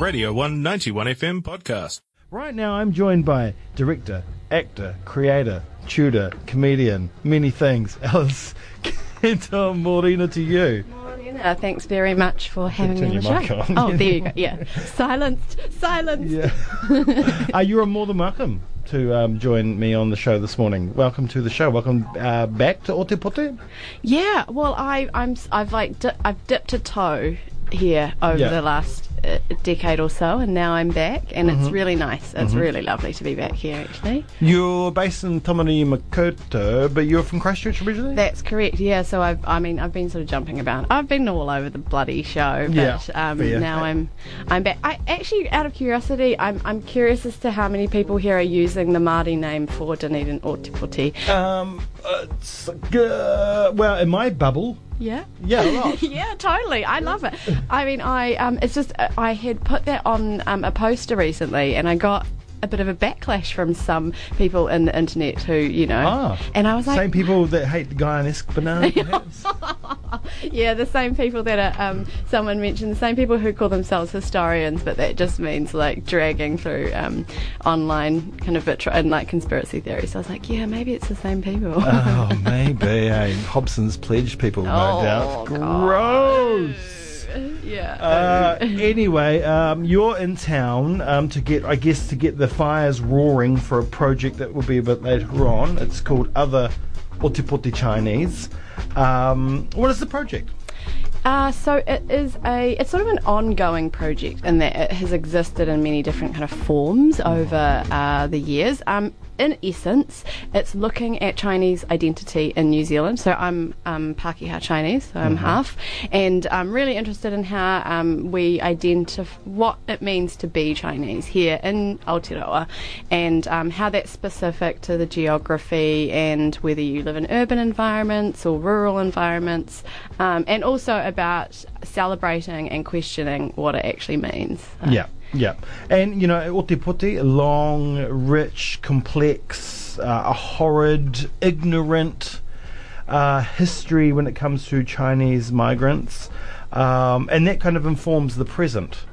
Radio 191 FM podcast. Right now, I'm joined by director, actor, creator, tutor, comedian, many things. Alice Canton Morena to you. Uh, thanks very much for having me on the show. on. Oh, there you go. Yeah, silenced, silenced. Yeah. uh, you are more than welcome to um, join me on the show this morning. Welcome to the show. Welcome uh, back to Ōtepoti. Yeah, Well, I, I'm, s- I've like, di- I've dipped a toe here over Yeah. the last uh, decade or so, and now I'm back, and Mm-hmm. it's really nice. It's really lovely to be back here, actually. You're based in Tāmaki Makaurau, but you're from Christchurch originally? That's correct. Yeah. So I've, I mean, I've been sort of jumping about. I've been all over the bloody show, but Yeah, um, fair. now I'm, I'm back. I actually, out of curiosity, I'm, I'm curious as to how many people here are using the Māori name for Dunedin or Te um, uh, it's, uh, well, in my bubble, Yeah. yeah, yeah, totally. I love it. I mean, I um, it's just uh, I had put that on um, a poster recently, and I got a bit of a backlash from some people in the internet who, you know, Ah, and I was like, Same people that hate the banana. perhaps? yeah, the same people that are. Um, someone mentioned the same people who call themselves historians, but that just means like dragging through um, online kind of vitro and like conspiracy theories. So I was like, yeah, maybe it's the same people. oh, maybe. eh? Hobson's Pledge people, no Oh, doubt. Gross. Yeah. Uh, anyway, um, you're in town um, to get, I guess, to get the fires roaring for a project that will be a bit later on. It's called Other Ōtepoti Chinese. Um, what is the project? Uh, so it is a it's sort of an ongoing project in that it has existed in many different kind of forms over uh, the years. Um, in essence, it's looking at Chinese identity in New Zealand. So I'm um, Pākehā Chinese, so I'm half, and I'm really interested in how um, we identify what it means to be Chinese here in Aotearoa, and um, how that's specific to the geography and whether you live in urban environments or rural environments, um, and also about celebrating and questioning what it actually means. Uh, Yeah, yeah. And, you know, Ōtepoti, long, rich, complex, uh, a horrid, ignorant uh, history when it comes to Chinese migrants. Um, and that kind of informs the present.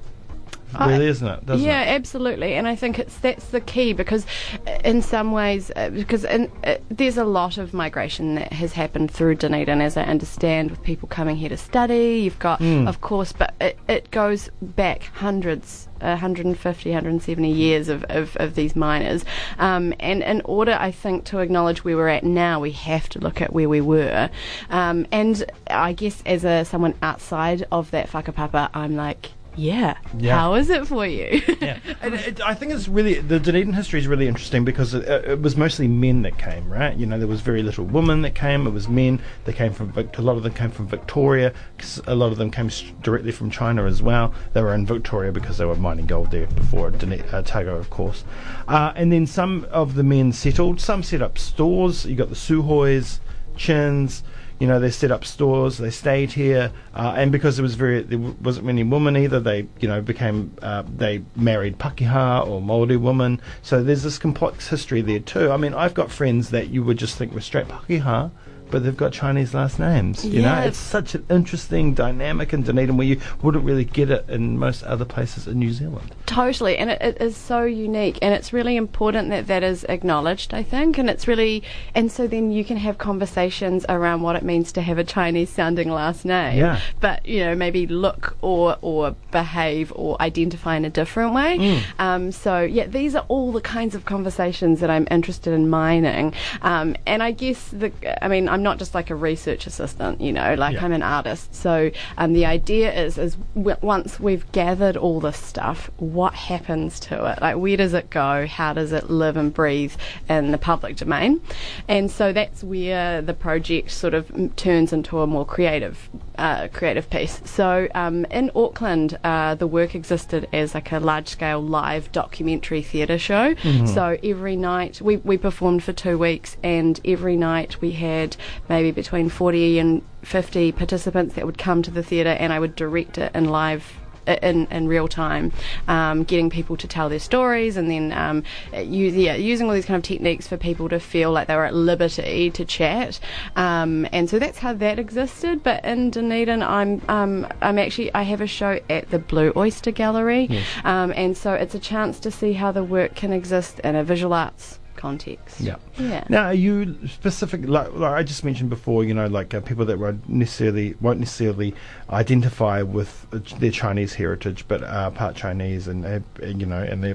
Really, isn't it? Doesn't yeah, it? absolutely, and I think it's that's the key because, uh, in some ways, uh, because in, uh, there's a lot of migration that has happened through Dunedin, as I understand, with people coming here to study. You've got, Hmm. of course, but it, it goes back hundreds. 150, 170 years of, of, of these miners. Um, and in order, I think, to acknowledge where we're at now, we have to look at where we were. Um, and I guess as a someone outside of that whakapapa, I'm like, yeah, Yeah. how is it for you? Yeah, and it, I think it's really the Dunedin history is really interesting because it, it was mostly men that came, right? You know, there was very little women that came. It was men. They came from a lot of them came from Victoria. 'cause a lot of them came directly from China as well. They were in Victoria because they were mining gold there before Dune- uh, Tago, of course. Uh, and then some of the men settled. Some set up stores. You got the Sew Hoys, Chins. You know, they set up stores. They stayed here, uh, and because there was very there wasn't many women either, they you know became uh, they married Pakeha or Maori women. So there's this complex history there too. I mean, I've got friends that you would just think were straight Pakeha, but they've got Chinese last names. You know, Yeah. it's such an interesting dynamic in Dunedin where you wouldn't really get it in most other places in New Zealand. Totally, and it, it is so unique, and it's really important that that is acknowledged. I think, and it's really, and so then you can have conversations around what it means to have a Chinese-sounding last name, Yeah. but you know maybe look or or behave or identify in a different way. Mm. Um, so yeah, these are all the kinds of conversations that I'm interested in mining, um, and I guess the, I mean, I'm not just like a research assistant, you know, like Yeah. I'm an artist. So um, the idea is is w- once we've gathered all this stuff, what happens to it? Like where does it go? How does it live and breathe in the public domain? And so that's where the project sort of turns into a more creative uh, creative piece. So um, in Auckland, uh, the work existed as like a large scale live documentary theatre show. So every night we, we performed for two weeks, and every night we had maybe between 40 and 50 participants that would come to the theatre, and I would direct it in live in in real time, um, getting people to tell their stories, and then um, use, yeah, using all these kind of techniques for people to feel like they were at liberty to chat. Um, and so that's how that existed. But in Dunedin, I'm um, I'm actually I have a show at the Blue Oyster Gallery, um, and so it's a chance to see how the work can exist in a visual arts context. Yeah. Yeah. Now, are you specific? Like, like I just mentioned before, you know, like uh, people that won't necessarily won't necessarily identify with uh, their Chinese heritage, but are part Chinese, and uh, you know, and they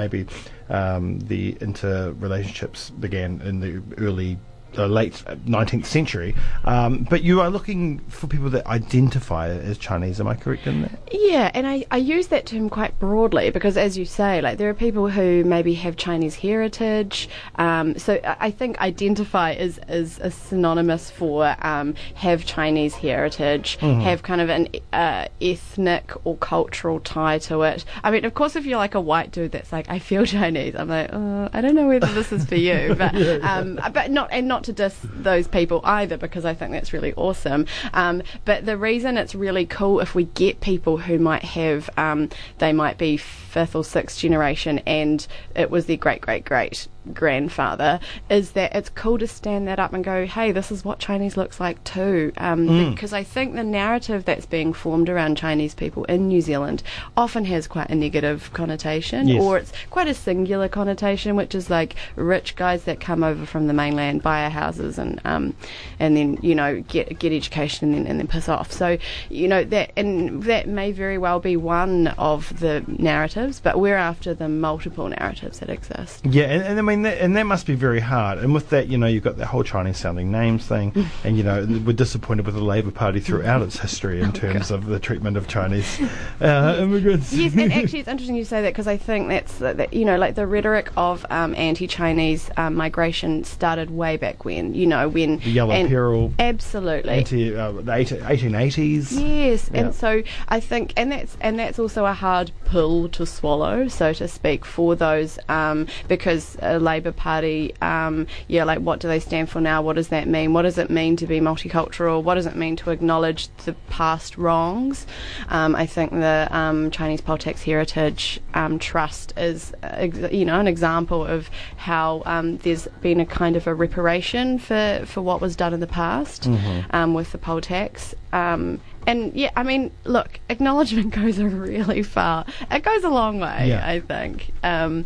maybe um, the interrelationships began in the early the late 19th century. Um, but you are looking for people that identify as Chinese. Am I correct in that? Yeah, and I, I use that term quite broadly because, as you say, like there are people who maybe have Chinese heritage. Um, so I think identify is is a synonymous for um, have Chinese heritage, have kind of an uh, ethnic or cultural tie to it. I mean, of course, if you're like a white dude that's like I feel Chinese, I'm like, uh, I don't know whether this is for you, but um, but not and not to diss those people either because I think that's really awesome. Um, but the reason it's really cool if we get people who might have um, they might be fifth or sixth generation and it was their great great great grandfather is that it's cool to stand that up and go hey this is what Chinese looks like too. Um, because I think the narrative that's being formed around Chinese people in New Zealand often has quite a negative connotation Yes. or it's quite a singular connotation which is like rich guys that come over from the mainland buy our houses and um, and then you know get get education and then and then piss off. So you know that and that may very well be one of the narratives but we're after the multiple narratives that exist. Yeah, and, and I mean, that, and that must be very hard. And with that, you know, you've got the whole Chinese-sounding names thing, and you know, we're disappointed with the Labor Party throughout its history in terms of the treatment of Chinese uh, immigrants. yes, and actually, it's interesting you say that because I think that's uh, that, you know like the rhetoric of um, anti-Chinese um, migration started way back when you know when The Yellow Peril, absolutely anti, uh, the 1880s. Yes, Yeah. and so I think, and that's and that's also a hard pill to swallow, so to speak, for those um, because a Labor Party, um, yeah, like what do they stand for now? What does that mean? What does it mean to be multicultural? What does it mean to acknowledge the past wrongs? Um, I think the um, Chinese Poll Tax Heritage um, Trust is, uh, you know, an example of how um, there's been a kind of a reparation for for what was done in the past um, with the poll tax. Um, and yeah, I mean, look, acknowledgement goes a really far. It goes a long way, Yeah. I think. Um,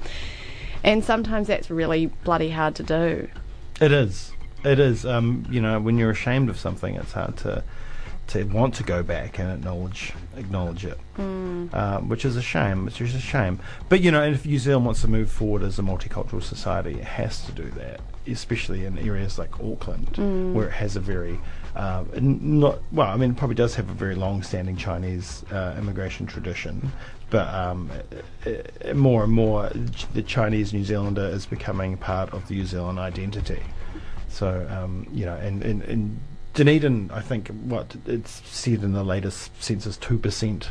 and sometimes that's really bloody hard to do. It is. It is. Um, you know, when you're ashamed of something, it's hard to to want to go back and acknowledge acknowledge it, uh, which is a shame. Which is a shame. But you know, if New Zealand wants to move forward as a multicultural society, it has to do that, especially in areas like Auckland, where it has a very uh, not well. I mean, it probably does have a very long-standing Chinese uh, immigration tradition, but um, more and more, the Chinese New Zealander is becoming part of the New Zealand identity. So um, you know, and, and, and Dunedin, I think what it's said in the latest census, two percent.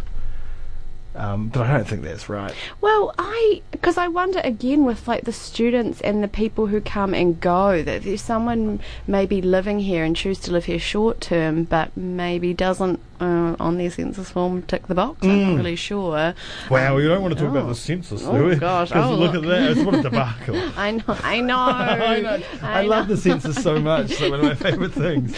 Um, but I don't think that's right. Well, I because I wonder again with like the students and the people who come and go that there's someone maybe living here and choose to live here short term, but maybe doesn't uh, on their census form tick the box. I'm not really sure. Wow, we don't want to talk oh. about the census, Oh, do we? gosh. Oh, look look. at that. It's what a debacle. I know, I know, I, know. I, love know. the census so much. It's one of my favourite things.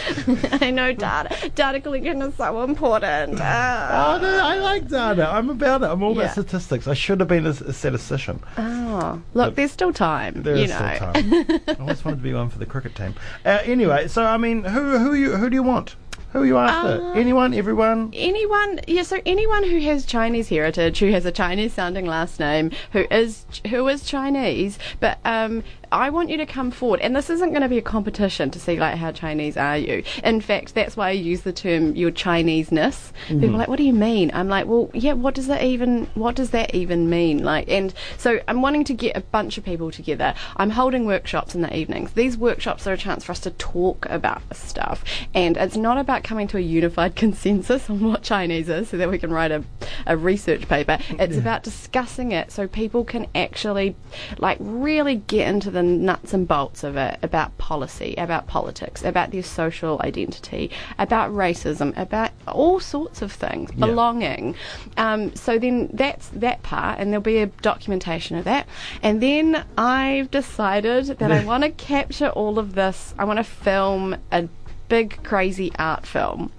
I know data data collection is so important. Oh, Uh, no, I like data. I'm about it. I'm all Yeah. about statistics. I should have been a, a statistician. oh, look, there's still time. There you is know. still time. I always wanted to be one for the cricket team. Uh, anyway, so I mean, who who you who do you want? Who are you after? Uh, Anyone? Everyone? anyone yeah so anyone who has chinese heritage who has a chinese sounding last name who is who is chinese but um I want you to come forward, and this isn't going to be a competition to see like how Chinese are you. In fact, that's why I use the term your Chineseness. People mm-hmm. are like, "What do you mean?" I'm like, "Well, yeah. What does that even What does that even mean?" Like, and so I'm wanting to get a bunch of people together. I'm holding workshops in the evenings. These workshops are a chance for us to talk about this stuff, and it's not about coming to a unified consensus on what Chinese is, so that we can write a, a research paper. It's about discussing it so people can actually, like, really get into the nuts and bolts of it about policy, about politics, about their social identity, about racism, about all sorts of things, Yeah. belonging. Um, so then that's that part, and there'll be a documentation of that. And then I've decided that I want to capture all of this. I want to film a big, crazy art film.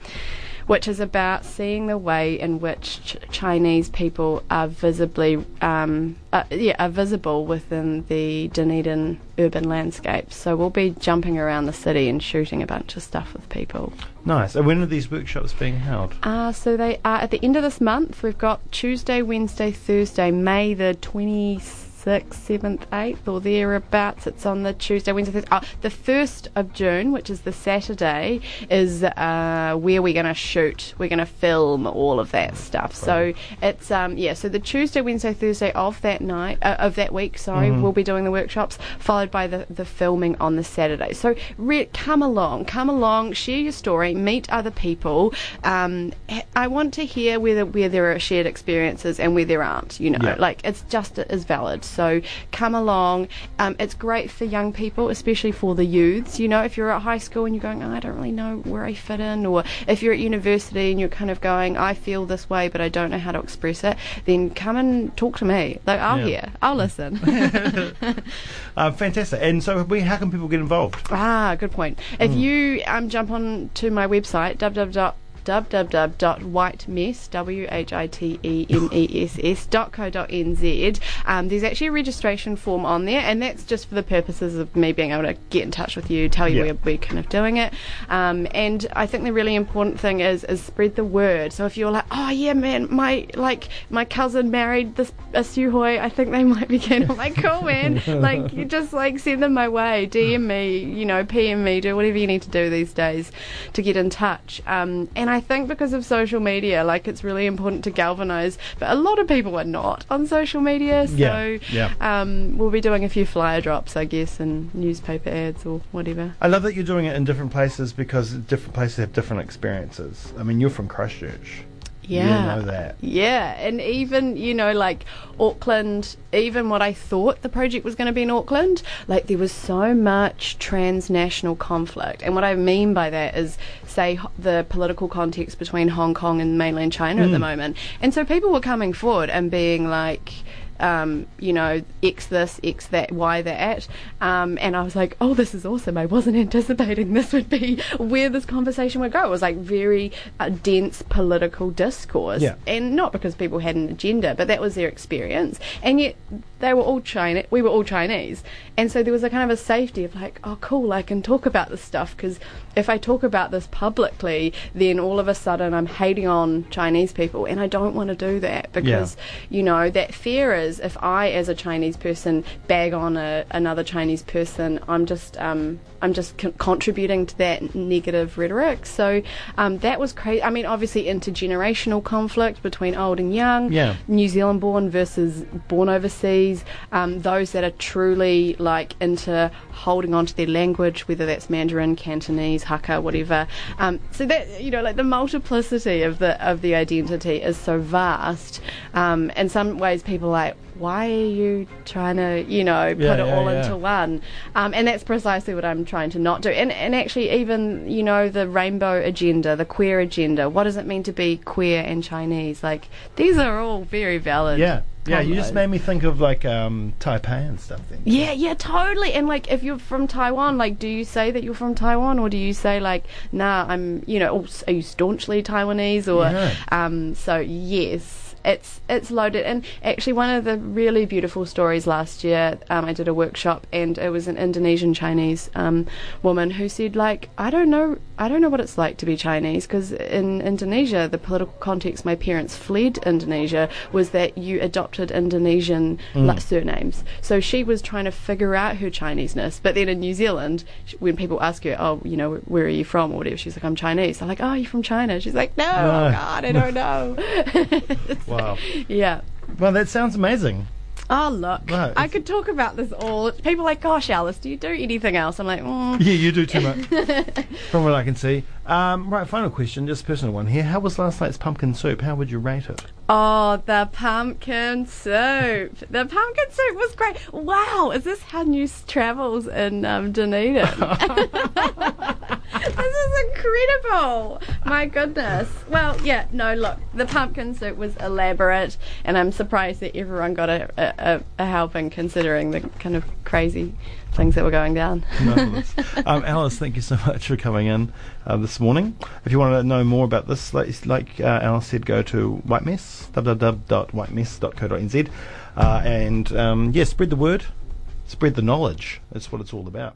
Which is about seeing the way in which ch- Chinese people are visibly, um, uh, yeah, are visible within the Dunedin urban landscape. So we'll be jumping around the city and shooting a bunch of stuff with people. Nice. And when are these workshops being held? Uh, so they are at the end of this month. We've got Tuesday, Wednesday, Thursday, May the 26th, 7th, 8th, or thereabouts. It's on the Tuesday, Wednesday, Thursday. Oh, the 1st of June, which is the Saturday, is uh, where we're going to shoot. We're going to film all of that stuff. So it's, um, yeah, so the Tuesday, Wednesday, Thursday of that night, uh, of that week, sorry, we'll be doing the workshops, followed by the, the filming on the Saturday. So re- come along, come along, share your story, meet other people. Um, I want to hear whether where there are shared experiences and where there aren't. You know, Yeah. like it's just as valid. So come along. Um, it's great for young people, especially for the youths. You know, if you're at high school and you're going, oh, I don't really know where I fit in, or if you're at university and you're kind of going, I feel this way, but I don't know how to express it, then come and talk to me. Like I'll Yeah. hear, I'll listen. Uh, fantastic. And so, we, how can people get involved? Ah, good point. If you um, jump on to my website, www www.whitemess, W-H-I-T-E-M-E-S-S dot co dot nz. Um, there's actually a registration form on there, and that's just for the purposes of me being able to get in touch with you, tell you Yeah. where we're kind of doing it. Um, and I think the really important thing is is spread the word. So if you're like, oh yeah, man, my like my cousin married this a Sew Hoy, I think they might be keen. I'm like, cool, man. like you just like send them my way, DM me, you know, PM me, do whatever you need to do these days to get in touch. Um, and I think because of social media, like it's really important to galvanise. But a lot of people are not on social media, so Yeah, yeah. Um, we'll be doing a few flyer drops, I guess, and newspaper ads or whatever. I love that you're doing it in different places because different places have different experiences. I mean, you're from Christchurch. Yeah. You know that. Yeah, and even, you know, like Auckland, even what I thought the project was going to be in Auckland, like there was so much transnational conflict. And what I mean by that is, say, the political context between Hong Kong and mainland China at the hmm. moment. And so people were coming forward and being like, um, you know, X this, X that, Y that. Um, and I was like, oh, this is awesome. I wasn't anticipating this would be where this conversation would go. It was like very uh, dense political discourse. Yeah. And not because people had an agenda, but that was their experience. And yet they were all Chinese, we were all Chinese. And so there was a kind of a safety of like, oh, cool, I can talk about this stuff because if I talk about this publicly, then all of a sudden I'm hating on Chinese people. And I don't want to do that because, you know, that fear is if I, as a Chinese person, bag on a, another Chinese person, I'm just, um, I'm just con- contributing to that negative rhetoric. So um, that was crazy. I mean, obviously intergenerational conflict between old and young. Yeah. New Zealand born versus born overseas, um, those that are truly like into holding on to their language, whether that's Mandarin, Cantonese, Hakka, whatever. Um, so that you know, like the multiplicity of the of the identity is so vast. Um, in some ways, people are like, why are you trying to, you know, put Yeah, it yeah, all yeah. into one? Um, and that's precisely what I'm trying to not do. And and actually, even you know, the rainbow agenda, the queer agenda. What does it mean to be queer and Chinese? Like these are all very valid. Yeah. Yeah, you just made me think of like um, Taipei and stuff then. Yeah, yeah, totally. And like, if you're from Taiwan, like, do you say that you're from Taiwan, or do you say like, nah, I'm, you know, oh, are you staunchly Taiwanese, or, um, so yes. It's it's loaded, and actually one of the really beautiful stories last year. Um, I did a workshop, and it was an Indonesian Chinese um, woman who said, like, I don't know, I don't know what it's like to be Chinese, because in Indonesia, the political context my parents fled Indonesia was that you adopted Indonesian like, surnames. So she was trying to figure out her Chineseness. But then in New Zealand, when people ask her, oh, you know, where are you from or whatever, she's like, I'm Chinese. They're like, oh, you're from China. She's like, no, No. God, I don't know. Wow. yeah. Well, that sounds amazing. Oh look. I could talk about this all. People are like, gosh, Alice, do you do anything else? I'm like, mm. Yeah, you do too much. From what I can see. Um, right, final question, just a personal one here. How was last night's pumpkin soup? How would you rate it? oh, the pumpkin soup. The pumpkin soup was great. Wow, is this how news travels in um, Dunedin? this is incredible. My goodness. Well, yeah, no, look, the pumpkin soup was elaborate, and I'm surprised that everyone got a, a, a helping considering the kind of crazy things that were going down. Um, Alice, thank you so much for coming in uh, this morning. If you want to know more about this, like, like uh, Alice said, go to White Mess, www.whitemess.co.nz, uh, and um, yeah, spread the word, spread the knowledge. That's what it's all about.